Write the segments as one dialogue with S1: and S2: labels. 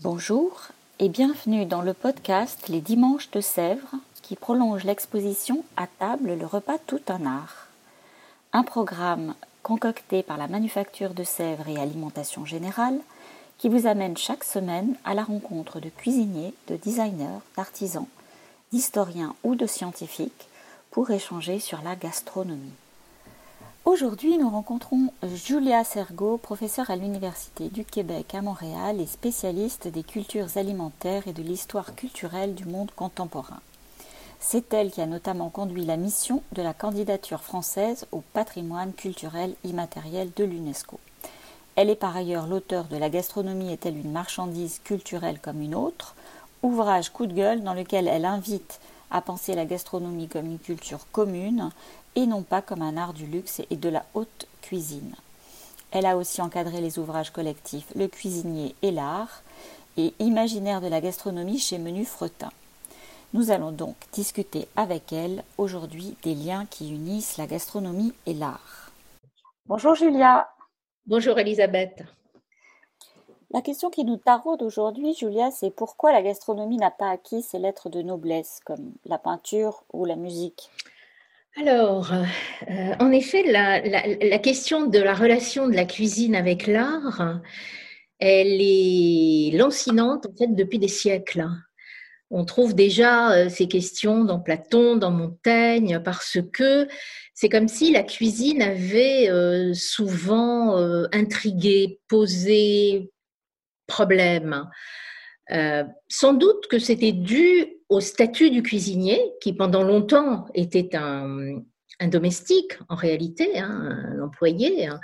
S1: Bonjour et bienvenue dans le podcast Les Dimanches de Sèvres qui prolonge l'exposition À table le repas tout un art. Un programme concocté par la Manufacture de Sèvres et Alimentation Générale qui vous amène chaque semaine à la rencontre de cuisiniers, de designers, d'artisans, d'historiens ou de scientifiques pour échanger sur la gastronomie. Aujourd'hui, nous rencontrons Julia Sergo, professeure à l'Université du Québec à Montréal et spécialiste des cultures alimentaires et de l'histoire culturelle du monde contemporain. C'est elle qui a notamment conduit la mission de la candidature française au patrimoine culturel immatériel de l'UNESCO. Elle est par ailleurs l'auteur de La gastronomie est-elle une marchandise culturelle comme une autre, ouvrage coup de gueule dans lequel elle invite à penser la gastronomie comme une culture commune et non pas comme un art du luxe et de la haute cuisine. Elle a aussi encadré les ouvrages collectifs Le cuisinier et l'art et Imaginaire de la gastronomie chez Menu Fretin. Nous allons donc discuter avec elle aujourd'hui des liens qui unissent la gastronomie et l'art. Bonjour Julia.
S2: Bonjour Elisabeth.
S1: La question qui nous taraude aujourd'hui, Julia, c'est pourquoi la gastronomie n'a pas acquis ses lettres de noblesse comme la peinture ou la musique?
S2: Alors, euh, en effet, la, question de la relation de la cuisine avec l'art, elle est lancinante depuis des siècles. On trouve déjà euh, ces questions dans Platon, dans Montaigne, parce que c'est comme si la cuisine avait euh, souvent intrigué, posé problème. Sans doute que c'était dû au statut du cuisinier, qui pendant longtemps était un, domestique en réalité, hein, un employé hein,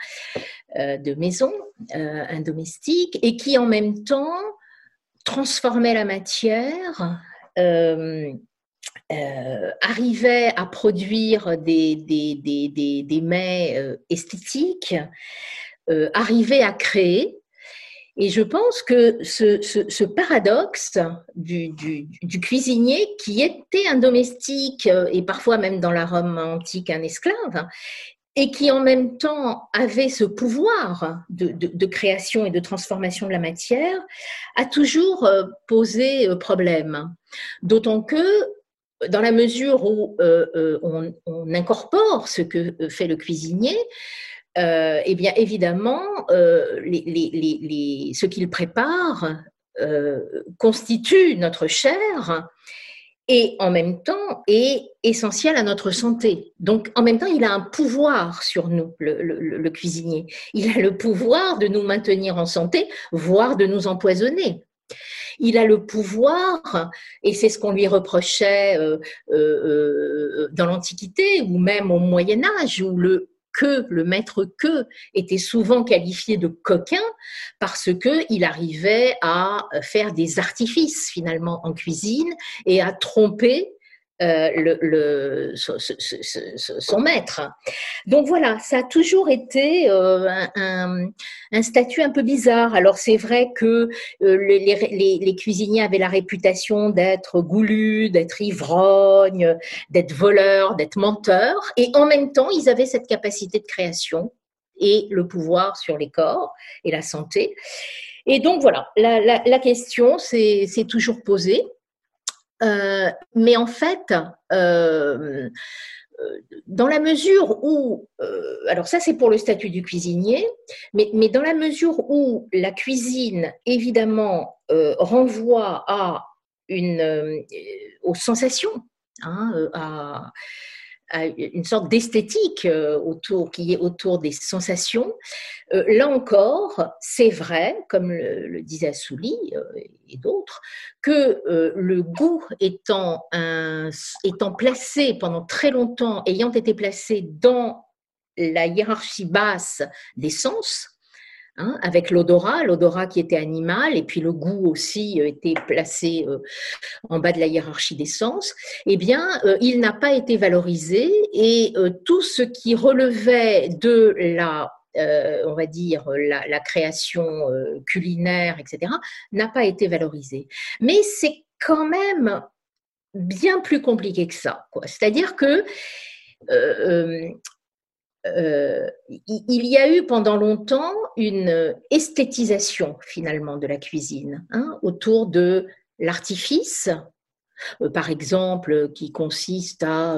S2: euh, de maison, euh, un domestique, et qui en même temps transformait la matière, euh, arrivait à produire des mets esthétiques, arrivait à créer, et je pense que ce, paradoxe du, cuisinier qui était un domestique euh, et parfois même dans la Rome antique un esclave, et qui en même temps avait ce pouvoir de, création et de transformation de la matière, a toujours euh, posé euh, problème. D'autant que dans la mesure où on, incorpore ce que fait le cuisinier, euh, eh bien évidemment, euh, ce qu'il prépare euh, constitue notre chair et en même temps est essentiel à notre santé. Donc en même temps, il a un pouvoir sur nous, le, cuisinier. Il a le pouvoir de nous maintenir en santé, voire de nous empoisonner. Il a le pouvoir, et c'est ce qu'on lui reprochait dans l'Antiquité ou même au Moyen Âge, où le que, le maître que, était souvent qualifié de coquin parce qu'il arrivait à faire des artifices finalement en cuisine et à tromper euh, le, son, maître. Donc voilà, ça a toujours été euh, un, statut un peu bizarre. Alors c'est vrai que euh, les, cuisiniers avaient la réputation d'être goulus, d'être ivrognes, d'être voleurs, d'être menteurs, et en même temps, ils avaient cette capacité de création et le pouvoir sur les corps et la santé. Et donc voilà, la question s'est toujours posée. Euh, mais en fait, euh, dans la mesure où, euh, alors ça c'est pour le statut du cuisinier, mais, mais, dans la mesure où la cuisine, évidemment, renvoie à une, aux sensations, hein, à, une sorte d'esthétique euh, autour, qui est autour des sensations. Euh, là encore, c'est vrai, comme le, disait Assouli euh, et d'autres, que le goût étant, placé pendant très longtemps, ayant été placé dans la hiérarchie basse des sens, Hein, avec l'odorat, l'odorat qui était animal, et puis le goût aussi euh, était placé euh, en bas de la hiérarchie des sens, eh bien, euh, il n'a pas été valorisé et tout ce qui relevait de la on va dire, la, création culinaire, etc., n'a pas été valorisé. Mais c'est quand même bien plus compliqué que ça. C'est-à-dire que il y a eu pendant longtemps une esthétisation finalement de la cuisine hein, autour de l'artifice, par exemple, qui consiste à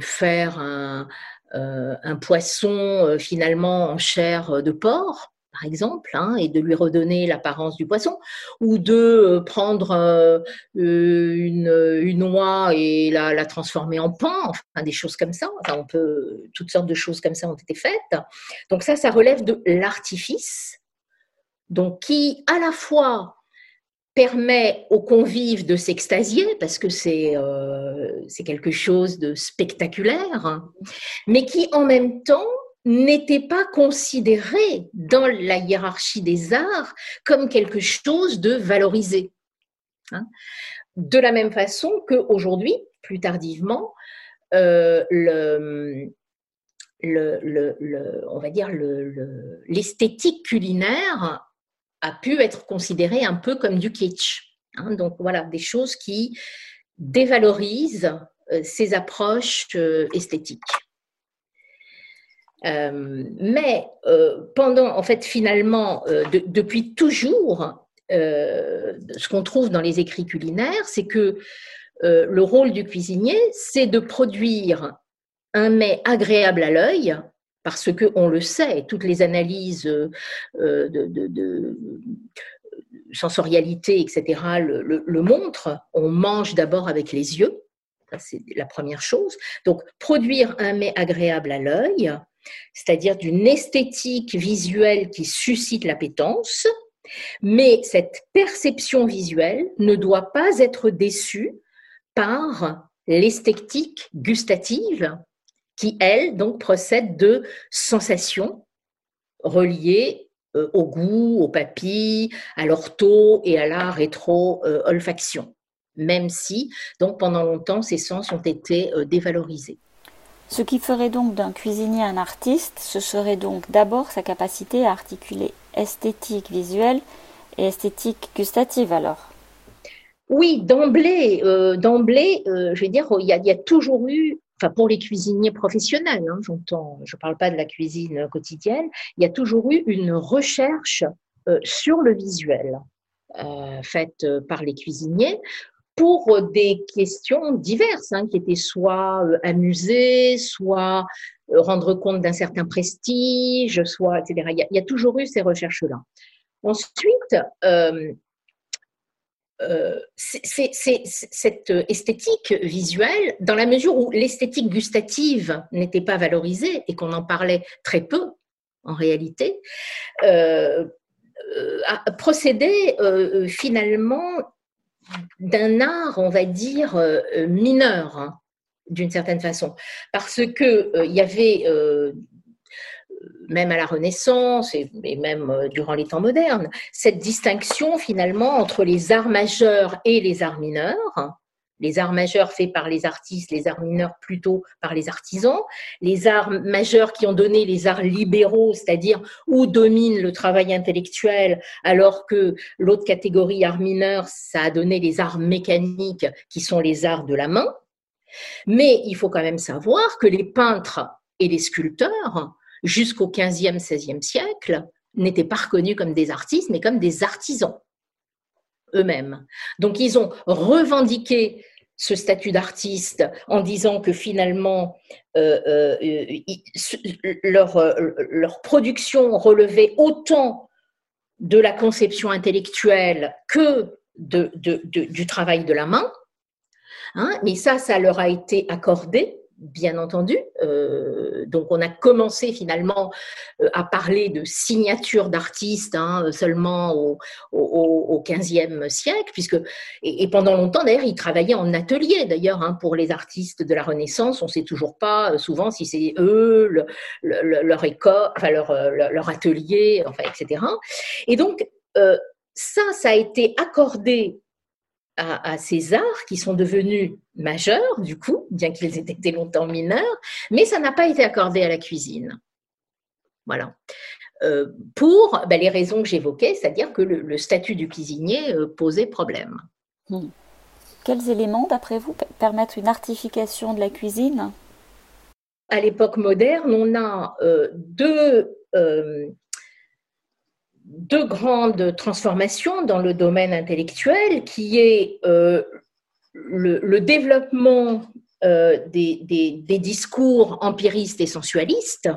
S2: faire un, un poisson finalement en chair de porc par exemple, hein, et de lui redonner l'apparence du poisson, ou de euh, prendre euh, une, une, oie et la, transformer en pain, enfin des choses comme ça. Enfin, on peut, toutes sortes de choses comme ça ont été faites. Donc ça, ça relève de l'artifice, donc qui à la fois permet aux convives de s'extasier parce que c'est euh, c'est quelque chose de spectaculaire, mais qui en même temps n'était pas considéré dans la hiérarchie des arts comme quelque chose de valorisé. Hein. de la même façon qu'aujourd'hui, plus tardivement, euh, le, le, on va dire l'esthétique culinaire a pu être considérée un peu comme du kitsch. Hein. donc voilà, des choses qui dévalorisent euh, ces approches euh, esthétiques. Euh, mais euh, pendant, en fait, finalement, euh, depuis toujours, ce qu'on trouve dans les écrits culinaires, c'est que le rôle du cuisinier, c'est de produire un mets agréable à l'œil, parce que on le sait, toutes les analyses de, sensorialité, etc., le, le montrent. On mange d'abord avec les yeux, c'est la première chose. Donc, produire un mets agréable à l'œil, c'est-à-dire d'une esthétique visuelle qui suscite l'appétence, mais cette perception visuelle ne doit pas être déçue par l'esthétique gustative qui, elle, donc procède de sensations reliées euh, au goût, au papilles, à l'ortho et à la rétro-olfaction, même si, donc, pendant longtemps, ces sens ont été euh, dévalorisés.
S1: Ce qui ferait donc d'un cuisinier un artiste, ce serait donc d'abord sa capacité à articuler esthétique visuelle et esthétique gustative alors.
S2: Oui, d'emblée, euh, d'emblée, euh, je vais dire, il y, a, toujours eu, enfin pour les cuisiniers professionnels, hein, j'entends, je ne parle pas de la cuisine quotidienne, il y a toujours eu une recherche euh, sur le visuel faite par les cuisiniers pour des questions diverses, hein, qui étaient soit euh, amuser, soit euh, rendre compte d'un certain prestige, soit, etc. Il y a, toujours eu ces recherches-là. Ensuite, euh, euh, cette esthétique visuelle, dans la mesure où l'esthétique gustative n'était pas valorisée et qu'on en parlait très peu en réalité, euh, procédé finalement d'un art, on va dire, euh, euh, mineur, hein, d'une certaine façon. Parce que euh, y avait, même à la Renaissance et, même durant les temps modernes, cette distinction finalement entre les arts majeurs et les arts mineurs les arts majeurs faits par les artistes, les arts mineurs plutôt par les artisans, les arts majeurs qui ont donné les arts libéraux, c'est-à-dire où domine le travail intellectuel, alors que l'autre catégorie arts mineurs, ça a donné les arts mécaniques qui sont les arts de la main. Mais il faut quand même savoir que les peintres et les sculpteurs, jusqu'au 15e, 16e siècle, n'étaient pas reconnus comme des artistes, mais comme des artisans eux-mêmes. Donc ils ont revendiqué ce statut d'artiste en disant que finalement euh, euh, leur, leur, production relevait autant de la conception intellectuelle que de, du travail de la main. Hein, mais ça, ça leur a été accordé bien entendu. Euh, donc on a commencé finalement euh, à parler de signature d'artistes hein, seulement au, au, 15e siècle, puisque et, pendant longtemps d'ailleurs ils travaillaient en atelier d'ailleurs hein, pour les artistes de la Renaissance. On ne sait toujours pas euh, souvent si c'est eux leur école, enfin leur, leur, atelier, enfin etc. Et donc ça, ça a été accordé à, ces arts qui sont devenus majeurs, du coup, bien qu'ils aient été longtemps mineurs, mais ça n'a pas été accordé à la cuisine. Voilà. Euh, pour ben, les raisons que j'évoquais, c'est-à-dire que le, statut du cuisinier euh, posait problème.
S1: Hmm. Quels éléments, d'après vous, permettent une artification de la cuisine?
S2: À l'époque moderne, on a deux, deux grandes transformations dans le domaine intellectuel, qui est le, développement des, discours empiristes et sensualistes,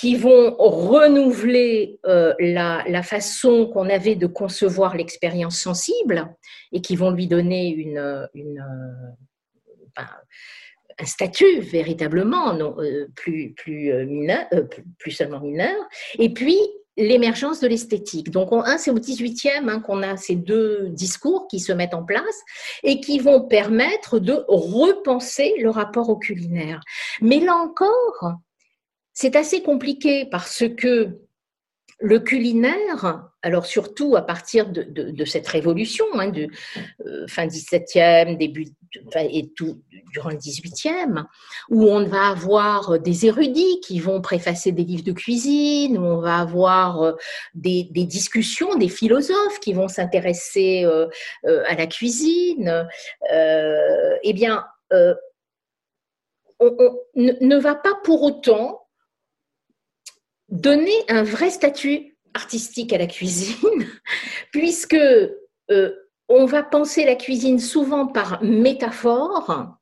S2: qui vont renouveler euh, la, façon qu'on avait de concevoir l'expérience sensible et qui vont lui donner une, ben, un statut véritablement non, euh, plus, plus, euh, mineur, plus, seulement mineur, et puis l'émergence de l'esthétique. Donc, un, c'est au 18e hein, qu'on a ces deux discours qui se mettent en place et qui vont permettre de repenser le rapport au culinaire. Mais là encore, c'est assez compliqué parce que le culinaire, alors surtout à partir de, cette révolution, hein, euh, fin 17e, début et tout durant le 18e, où on va avoir des érudits qui vont préfacer des livres de cuisine, où on va avoir euh, des, discussions, des philosophes qui vont s'intéresser euh, à la cuisine, eh bien, on, ne va pas pour autant donner un vrai statut artistique à la cuisine, puisque euh, on va penser la cuisine souvent par métaphore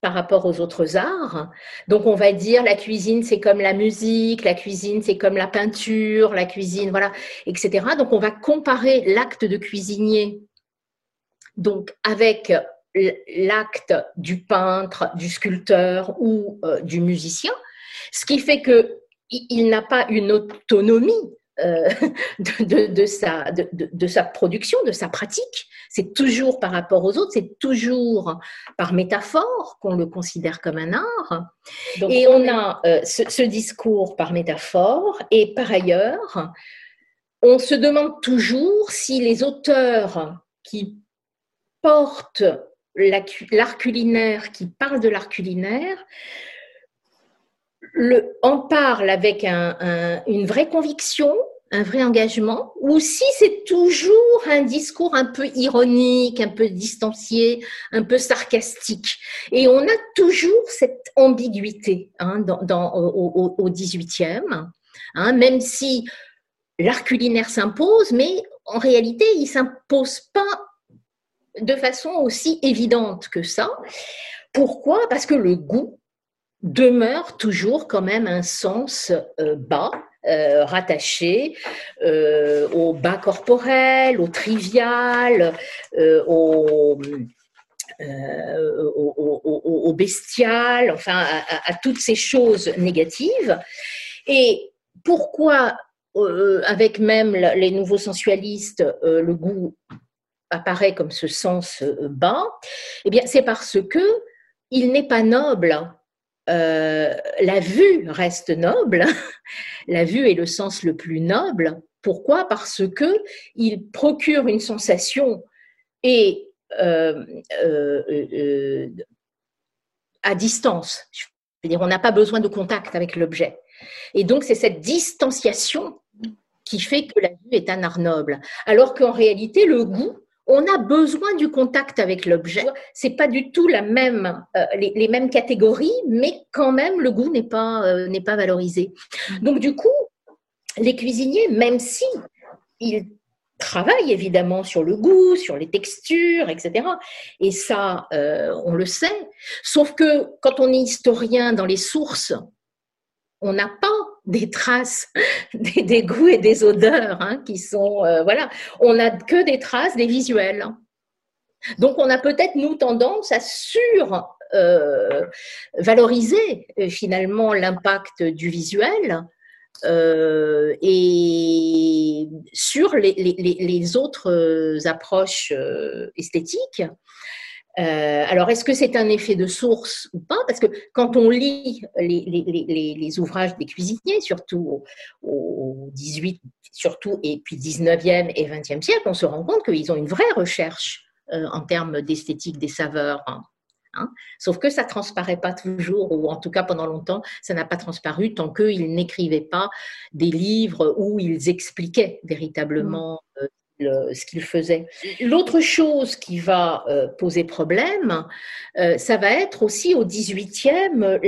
S2: par rapport aux autres arts. Donc on va dire la cuisine c'est comme la musique, la cuisine c'est comme la peinture, la cuisine voilà, etc. Donc on va comparer l'acte de cuisinier donc avec l'acte du peintre, du sculpteur ou euh, du musicien ce qui fait qu'il n'a pas une autonomie euh, de, sa, de, sa production, de sa pratique. C'est toujours par rapport aux autres, c'est toujours par métaphore qu'on le considère comme un art. et on a euh, ce, discours par métaphore, et par ailleurs, on se demande toujours si les auteurs qui portent l'art culinaire, qui parlent de l'art culinaire, le, en parle avec une vraie conviction, un vrai engagement, ou si c'est toujours un discours un peu ironique, un peu distancié, un peu sarcastique. Et on a toujours cette ambiguïté hein, dans, au, au, 18e, hein, même si l'art culinaire s'impose, mais en réalité, il s'impose pas de façon aussi évidente que ça. Pourquoi? Parce que le goût demeure toujours quand même un sens euh, bas, euh, rattaché euh, au bas corporel, au trivial, au, au, bestial, enfin à, toutes ces choses négatives. Et pourquoi, avec même les nouveaux sensualistes, le goût apparaît comme ce sens bas? Eh bien, c'est parce que il n'est pas noble euh, la vue reste noble. la vue est le sens le plus noble. Pourquoi? Parce que il procure une sensation et euh, euh, à distance. Dire, on n'a pas besoin de contact avec l'objet. Et donc, c'est cette distanciation qui fait que la vue est un art noble. Alors qu'en réalité, le goût, on a besoin du contact avec l'objet. C'est pas du tout la même, euh, les, mêmes catégories, mais quand même le goût n'est pas euh, n'est pas valorisé. Donc du coup, les cuisiniers, même si ils travaillent évidemment sur le goût, sur les textures, etc. Et ça, euh, on le sait. Sauf que quand on est historien dans les sources, on n'a pas des traces des, goûts et des odeurs hein, qui sont euh, voilà. On n'a que des traces des visuels. Donc on a peut-être nous tendance à sur euh, euh, finalement l'impact du visuel et sur les autres approches esthétiques euh, alors, est-ce que c'est un effet de source ou pas? Parce que quand on lit les, ouvrages des cuisiniers, surtout au, 18, surtout et puis 19e et 20e siècle, on se rend compte qu'ils ont une vraie recherche euh, en termes d'esthétique des saveurs. Hein, hein. Sauf que ça transparaît pas toujours, ou en tout cas pendant longtemps, ça n'a pas transparu tant qu'ils n'écrivaient pas des livres où ils expliquaient véritablement mmh. euh, ce qu'il faisait. L'autre chose qui va poser problème, ça va être aussi au 18e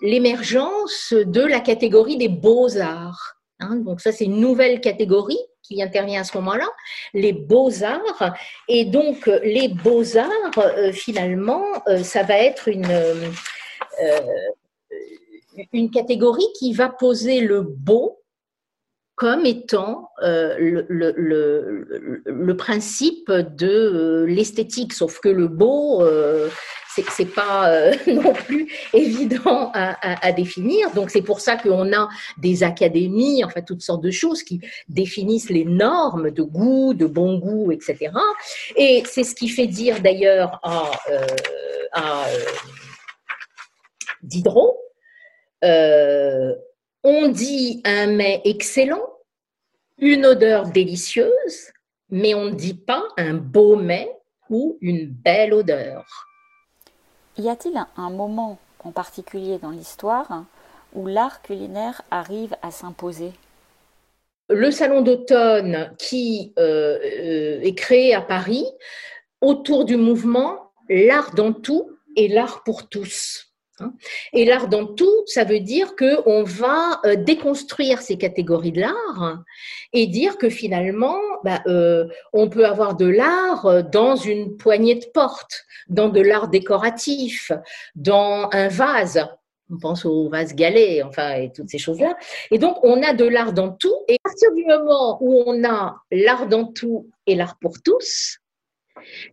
S2: l'émergence de la catégorie des beaux-arts. Hein. donc ça, c'est une nouvelle catégorie qui intervient à ce moment-là, les beaux-arts. Et donc, les beaux-arts, finalement, ça va être une une catégorie qui va poser le beau comme étant euh, le, principe de euh, l'esthétique, sauf que le beau, euh, c'est pas non plus évident à, définir. Donc c'est pour ça qu'on a des académies, enfin toutes sortes de choses qui définissent les normes de goût, de bon goût, etc. Et c'est ce qui fait dire d'ailleurs à, à Diderot euh, on dit un mets excellent, une odeur délicieuse, mais on ne dit pas un beau mets ou une belle odeur.
S1: Y a-t-il un moment en particulier dans l'histoire où l'art culinaire arrive à s'imposer?
S2: Le salon d'automne qui euh, euh, est créé à Paris autour du mouvement L'art dans tout et l'art pour tous. Hein. Et l'art dans tout, ça veut dire qu'on va euh, déconstruire ces catégories de l'art et dire que finalement, bah, euh, on peut avoir de l'art euh, dans une poignée de porte, dans de l'art décoratif, dans un vase. On pense au vase galet, enfin, et toutes ces choses-là. Et donc, on a de l'art dans tout. Et à partir du moment où on a l'art dans tout et l'art pour tous,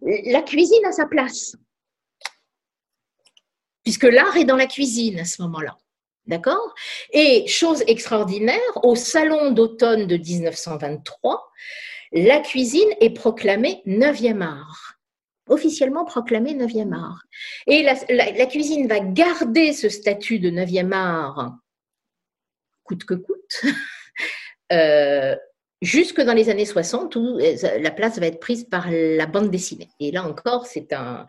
S2: la cuisine a sa place puisque l'art est dans la cuisine à ce moment-là. D'accord? Et chose extraordinaire, au salon d'automne de 1923, la cuisine est proclamée 9e art officiellement proclamée 9e art. Et la, cuisine va garder ce statut de 9e art coûte que coûte, euh, jusque dans les années 60 où la place va être prise par la bande dessinée. Et là encore, c'est un, euh,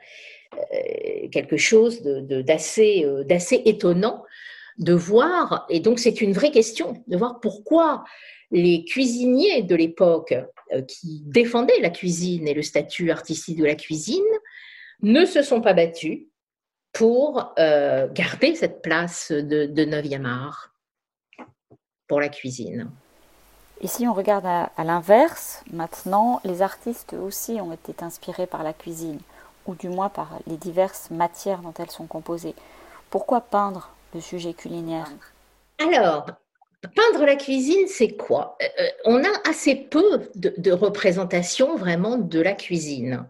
S2: quelque chose euh, d'assez étonnant de voir, et donc c'est une vraie question, de voir pourquoi les cuisiniers de l'époque euh, qui défendaient la cuisine et le statut artistique de la cuisine ne se sont pas battus pour garder cette place de, de 9e art pour la cuisine.
S1: Et si on regarde à l'inverse, maintenant, les artistes aussi ont été inspirés par la cuisine ou du moins par les diverses matières dont elles sont composées. Pourquoi peindre le sujet culinaire?
S2: Alors, peindre la cuisine, c'est quoi? Euh, euh, On a assez peu de, représentations vraiment de la cuisine.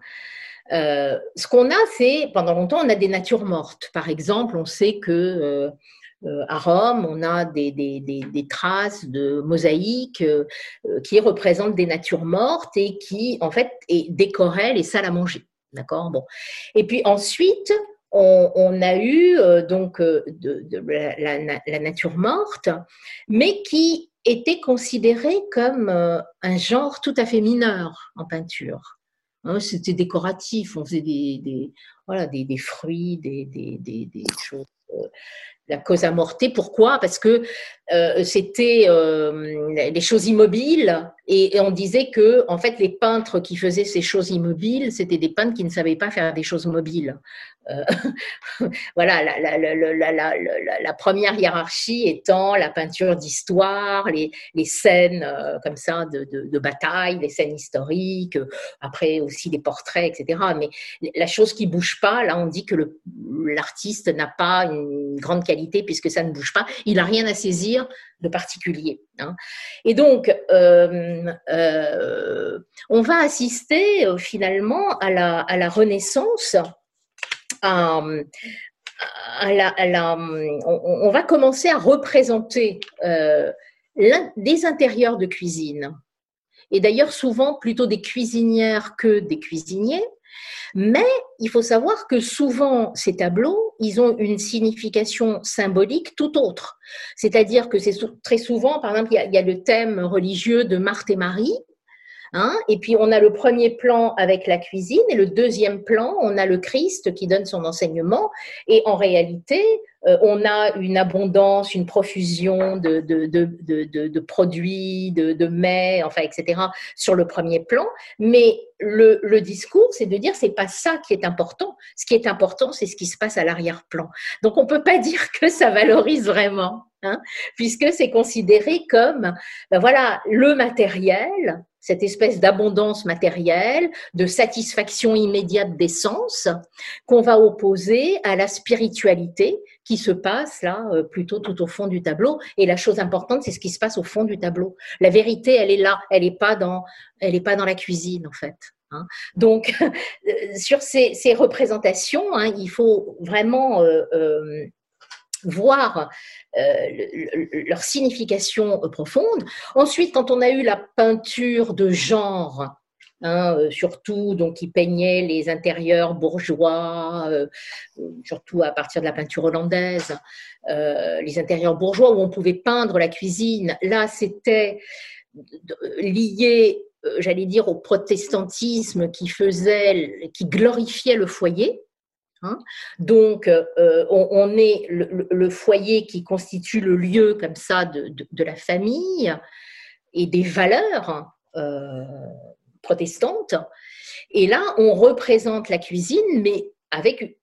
S2: Euh, ce qu'on a, c'est, pendant longtemps, on a des natures mortes. Par exemple, on sait que à Rome, on a des, des traces de mosaïques qui représentent des natures mortes et qui, en fait, décoraient les salles à manger. D'accord? Bon. Et puis ensuite, on, a eu euh, donc euh, la, nature morte, mais qui était considérée comme euh, un genre tout à fait mineur en peinture. Hein, c'était décoratif, on faisait des, voilà, des, fruits, des, des choses la cause amortée. Pourquoi? Parce que euh, c'était euh, les choses immobiles et, on disait que en fait les peintres qui faisaient ces choses immobiles, c'était des peintres qui ne savaient pas faire des choses mobiles. Euh, voilà, la, première hiérarchie étant la peinture d'histoire, les, scènes comme ça de, bataille, les scènes historiques, après aussi les portraits, etc. Mais la chose qui bouge pas, là on dit que l'artiste n'a pas une grande qualité puisque ça ne bouge pas, il n'a rien à saisir de particulier. Hein. Et donc, euh, euh, on va assister euh, finalement à la, à la Renaissance, à, la, on, va commencer à représenter des intérieurs de cuisine. Et d'ailleurs, souvent plutôt des cuisinières que des cuisiniers, mais il faut savoir que souvent, ces tableaux, ils ont une signification symbolique tout autre. C'est-à-dire que c'est très souvent, par exemple, il y, a, le thème religieux de Marthe et Marie, Hein et puis on a le premier plan avec la cuisine et le deuxième plan, on a le Christ qui donne son enseignement. Et en réalité, euh, on a une abondance, une profusion de, de, de, de produits, de, mets, enfin, etc., sur le premier plan. Mais le, le discours, c'est de dire c'est pas ça qui est important. Ce qui est important, c'est ce qui se passe à l'arrière-plan. Donc on peut pas dire que ça valorise vraiment. Hein, puisque c'est considéré comme ben voilà le matériel, cette espèce d'abondance matérielle, de satisfaction immédiate des sens, qu'on va opposer à la spiritualité qui se passe là euh, plutôt tout au fond du tableau. Et la chose importante, c'est ce qui se passe au fond du tableau. La vérité, elle est là, elle n'est pas dans, elle est pas dans la cuisine en fait. Hein. Donc, euh, sur ces, ces représentations, hein, il faut vraiment euh, euh voir euh, leur signification profonde. Ensuite, quand on a eu la peinture de genre, Hein, euh, surtout donc qui peignait les intérieurs bourgeois, euh, surtout à partir de la peinture hollandaise, les intérieurs bourgeois où on pouvait peindre la cuisine. Là, c'était lié, j'allais dire, au protestantisme qui faisait, qui glorifiait le foyer. Hein. Donc, euh, on, est le, foyer qui constitue le lieu comme ça de, la famille et des valeurs euh, protestantes. Et là, on représente la cuisine, mais avec,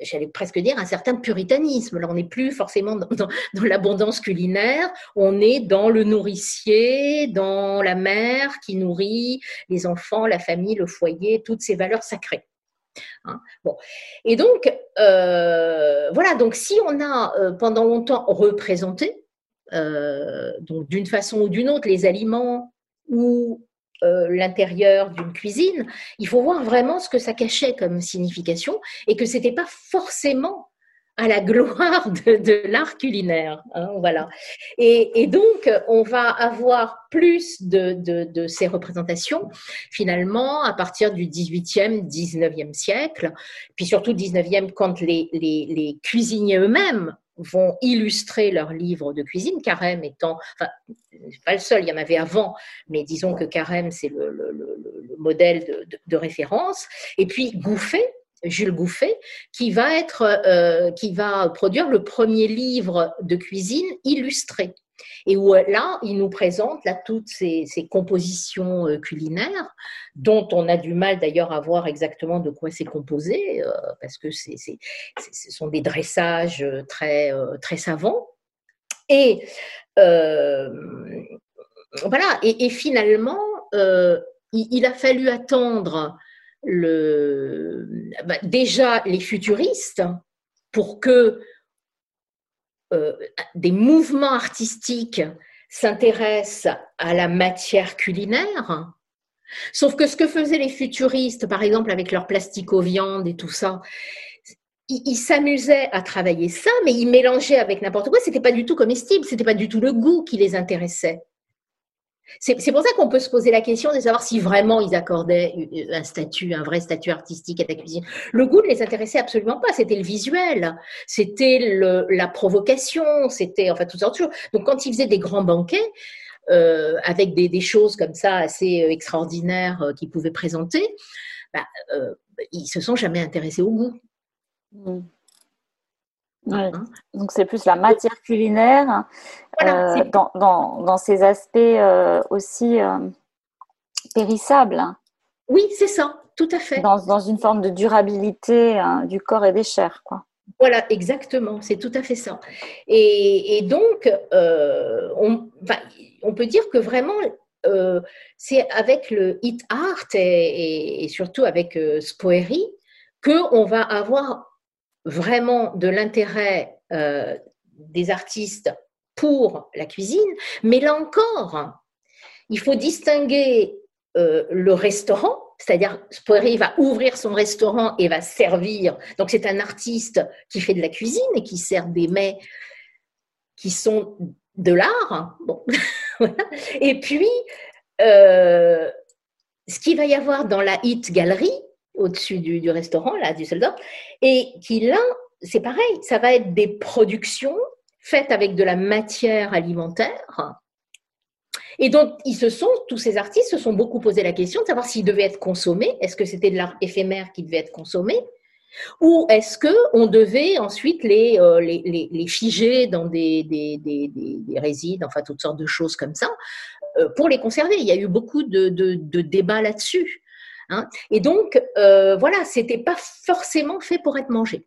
S2: j'allais presque dire, un certain puritanisme. Là, on n'est plus forcément dans l'abondance culinaire, on est dans le nourricier, dans la mère qui nourrit les enfants, la famille, le foyer, toutes ces valeurs sacrées. Hein. Et donc, euh, voilà, donc si on a euh, pendant longtemps représenté, euh, d'une façon ou d'une autre, les aliments ou l'intérieur d'une cuisine, il faut voir vraiment ce que ça cachait comme signification et que c'était pas forcément à la gloire de, l'art culinaire. Hein, voilà. Et, donc, on va avoir plus de, ces représentations, finalement, à partir du 18e, 19e siècle, puis surtout 19e, quand les, cuisiniers eux-mêmes vont illustrer leurs livres de cuisine, Carême étant, enfin, pas le seul, il y en avait avant, mais disons que Carême, c'est le, modèle de, de, référence. Et puis Gouffet, Jules Gouffet, qui va, être, euh, qui va produire le premier livre de cuisine illustré. Et où là, il nous présente là, toutes ces, compositions euh, culinaires, dont on a du mal d'ailleurs à voir exactement de quoi c'est composé, euh, parce que c'est, ce sont des dressages très, très savants. Et voilà, et, finalement, il, a fallu attendre le, bah, déjà les futuristes pour que euh, des mouvements artistiques s'intéressent à la matière culinaire. Sauf que ce que faisaient les futuristes, par exemple avec leur plastico-viande et tout ça, ils s'amusaient à travailler ça, mais ils mélangeaient avec n'importe quoi. C'était pas du tout comestible, c'était pas du tout le goût qui les intéressait. C'est pour ça qu'on peut se poser la question de savoir si vraiment ils accordaient un statut, un vrai statut artistique à la cuisine. Le goût ne les intéressait absolument pas, c'était le visuel, c'était la provocation, c'était enfin toutes sortes de choses. Donc quand ils faisaient des grands banquets, euh, avec des, choses comme ça assez euh, extraordinaires euh, qu'ils pouvaient présenter, bah, euh, ils se sont jamais intéressés au goût.
S1: Hein Donc c'est plus la matière culinaire euh, dans, dans, dans, ces aspects euh, aussi euh, périssables.
S2: Oui, c'est ça, tout à fait.
S1: Dans, dans une forme de durabilité hein, du corps et des chairs, quoi.
S2: Voilà, exactement, c'est tout à fait ça. Et, et donc, on, on, peut dire que vraiment, c'est avec le hit art et, et surtout avec Spoeri qu'on va avoir vraiment de l'intérêt euh, des artistes pour la cuisine, mais là encore, il faut distinguer euh, le restaurant, c'est-à-dire Spoiry va ouvrir son restaurant et va servir. Donc c'est un artiste qui fait de la cuisine et qui sert des mets qui sont de l'art. Bon. et puis, euh, ce qu'il va y avoir dans la Hit Gallery, au-dessus du, restaurant, là, du Düsseldorf, et qui là, c'est pareil, ça va être des productions faites avec de la matière alimentaire Et donc, ils se sont, tous ces artistes se sont beaucoup posé la question de savoir s'ils devaient être consommés. Est-ce que c'était de l'art éphémère qui devait être consommé? Ou est-ce qu'on devait ensuite les, euh, les, les, figer dans des, des, des, enfin toutes sortes de choses comme ça, euh, pour les conserver? Il y a eu beaucoup de, de, de débats là-dessus. Hein. Et donc, euh, voilà, c'était pas forcément fait pour être mangé.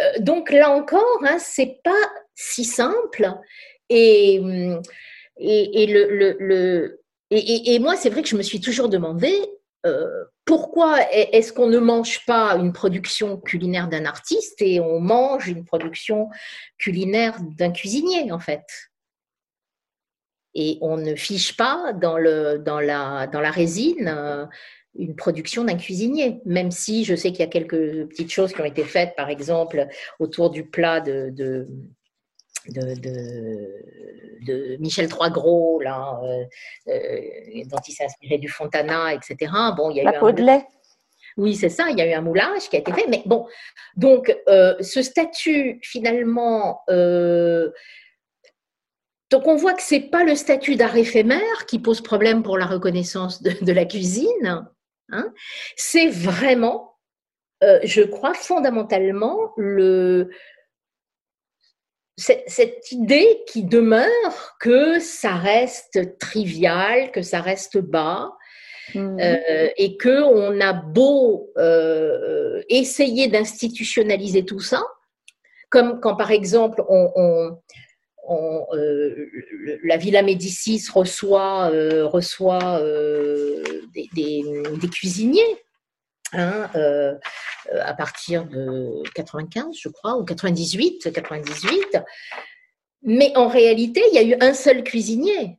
S2: Euh, donc là encore, hein, c'est pas si simple. Et, et, et moi, c'est vrai que je me suis toujours demandé euh, pourquoi est-ce qu'on ne mange pas une production culinaire d'un artiste et on mange une production culinaire d'un cuisinier, en fait? Et on ne fiche pas dans, le, dans, la, dans la résine euh, une production d'un cuisinier, même si je sais qu'il y a quelques petites choses qui ont été faites, par exemple, autour du plat de, de de, de, Michel Troisgros, là, euh, euh, dont il s'est inspiré du Fontana, etc.
S1: Bon, il y a La peau de lait.
S2: Oui, c'est ça, il y a eu un moulage qui a été fait. Mais bon, donc euh, ce statut, finalement, donc on voit que ce n'est pas le statut d'art éphémère qui pose problème pour la reconnaissance de, la cuisine. Hein. c'est vraiment, je crois, fondamentalement le, cette, idée qui demeure que ça reste trivial, que ça reste bas, mmh. euh, et que on a beau euh, essayer d'institutionnaliser tout ça, comme quand par exemple on, euh, la Villa Médicis reçoit, reçoit des, cuisiniers. Hein, euh, à partir de 95, je crois, ou 98, 98. Mais en réalité, il y a eu un seul cuisinier.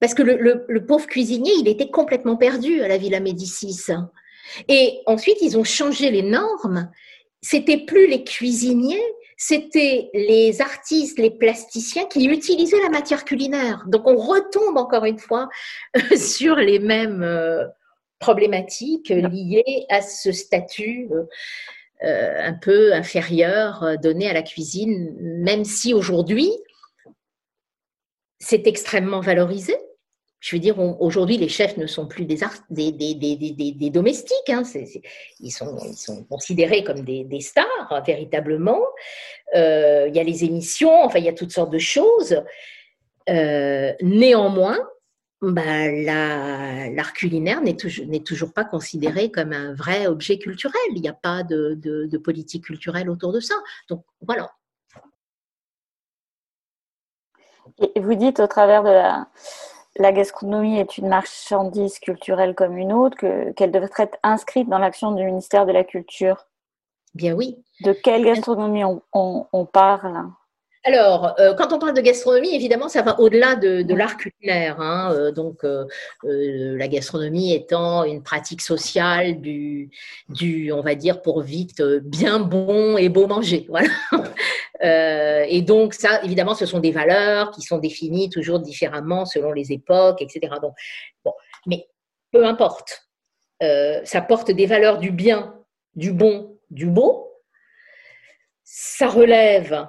S2: Parce que le, pauvre cuisinier, il était complètement perdu à la Villa Médicis. Et ensuite, ils ont changé les normes. C'était plus les cuisiniers, c'était les artistes, les plasticiens qui utilisaient la matière culinaire. Donc, on retombe encore une fois sur les mêmes, euh, problématiques liées à ce statut euh, euh, un peu inférieur euh, donné à la cuisine, même si aujourd'hui, c'est extrêmement valorisé. Je veux dire, aujourd'hui, les chefs ne sont plus des, domestiques. Ils, sont, considérés comme des, stars, véritablement. il y a les émissions, enfin, il y a toutes sortes de choses. néanmoins, bah, l'art culinaire n'est toujours, pas considéré comme un vrai objet culturel. Il n'y a pas de, politique culturelle autour de ça. Donc voilà.
S1: Et vous dites au travers de la, la gastronomie est une marchandise culturelle comme une autre, qu'elle devrait être inscrite dans l'action du ministère de la Culture.
S2: Bien oui.
S1: De quelle gastronomie on, on, on parle
S2: alors, euh, quand on parle de gastronomie, évidemment, ça va au-delà de, l'art culinaire. Hein. Euh, donc, euh, la gastronomie étant une pratique sociale du, du, on va dire, pour vite, bien bon et beau manger. Voilà. et donc, ça, évidemment, ce sont des valeurs qui sont définies toujours différemment selon les époques, etc. Donc, bon, mais peu importe. ça porte des valeurs du bien, du bon, du beau. Ça relève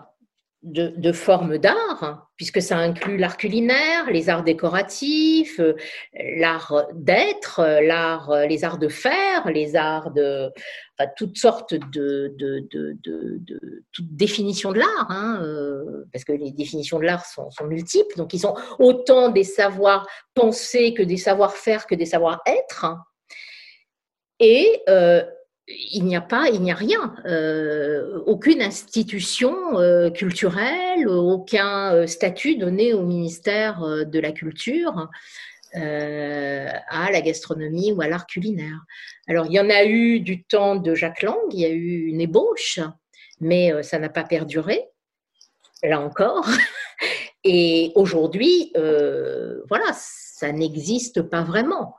S2: de, formes d'art, puisque ça inclut l'art culinaire, les arts décoratifs, euh, l'art d'être, l'art, euh, les arts de faire, les arts de toutes sortes de, de, de, de définitions de l'art, hein, euh, parce que les définitions de l'art sont, multiples, donc ils sont autant des savoirs penser que des savoir faire que des savoir être. Et il n'y a pas, il n'y a rien, euh, aucune institution euh, culturelle, aucun euh, statut donné au ministère de la Culture à la gastronomie ou à l'art culinaire. Alors, il y en a eu du temps de Jacques Lang, il y a eu une ébauche, mais ça n'a pas perduré, là encore. Et aujourd'hui, voilà, ça n'existe pas vraiment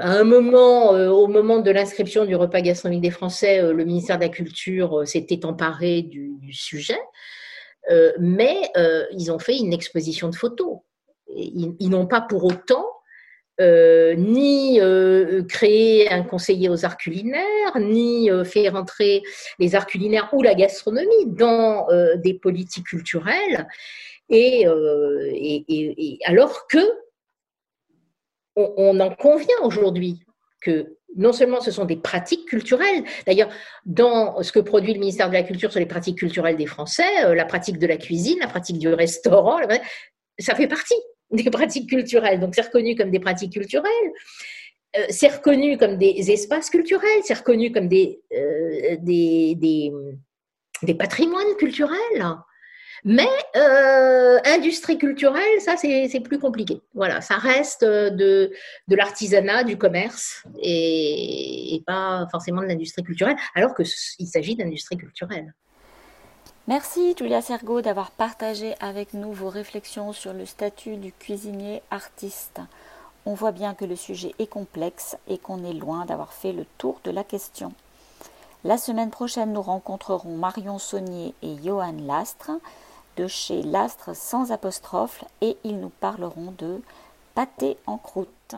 S2: à un moment, euh, au moment de l'inscription du repas gastronomique des Français, euh, le ministère de la Culture euh, s'était emparé du, sujet, mais ils ont fait une exposition de photos. Ils, n'ont pas pour autant ni créé un conseiller aux arts culinaires, ni fait rentrer les arts culinaires ou la gastronomie dans des politiques culturelles Et, et, alors que on en convient aujourd'hui que non seulement ce sont des pratiques culturelles, d'ailleurs, dans ce que produit le ministère de la Culture sur les pratiques culturelles des Français, euh, la pratique de la cuisine, la pratique du restaurant, ça fait partie des pratiques culturelles. Donc, c'est reconnu comme des pratiques culturelles. Euh, c'est reconnu comme des espaces culturels, c'est reconnu comme des, euh, des, des, des patrimoines culturels. Mais euh, industrie culturelle, ça c'est plus compliqué. Voilà, ça reste de, de l'artisanat, du commerce et, pas forcément de l'industrie culturelle, alors qu'il s'agit d'industrie culturelle.
S1: Merci Julia Sergo d'avoir partagé avec nous vos réflexions sur le statut du cuisinier artiste. On voit bien que le sujet est complexe et qu'on est loin d'avoir fait le tour de la question. La semaine prochaine, nous rencontrerons Marion Saunier et Johan Lastre de chez Lastre sans apostrophe et ils nous parleront de pâté en croûte.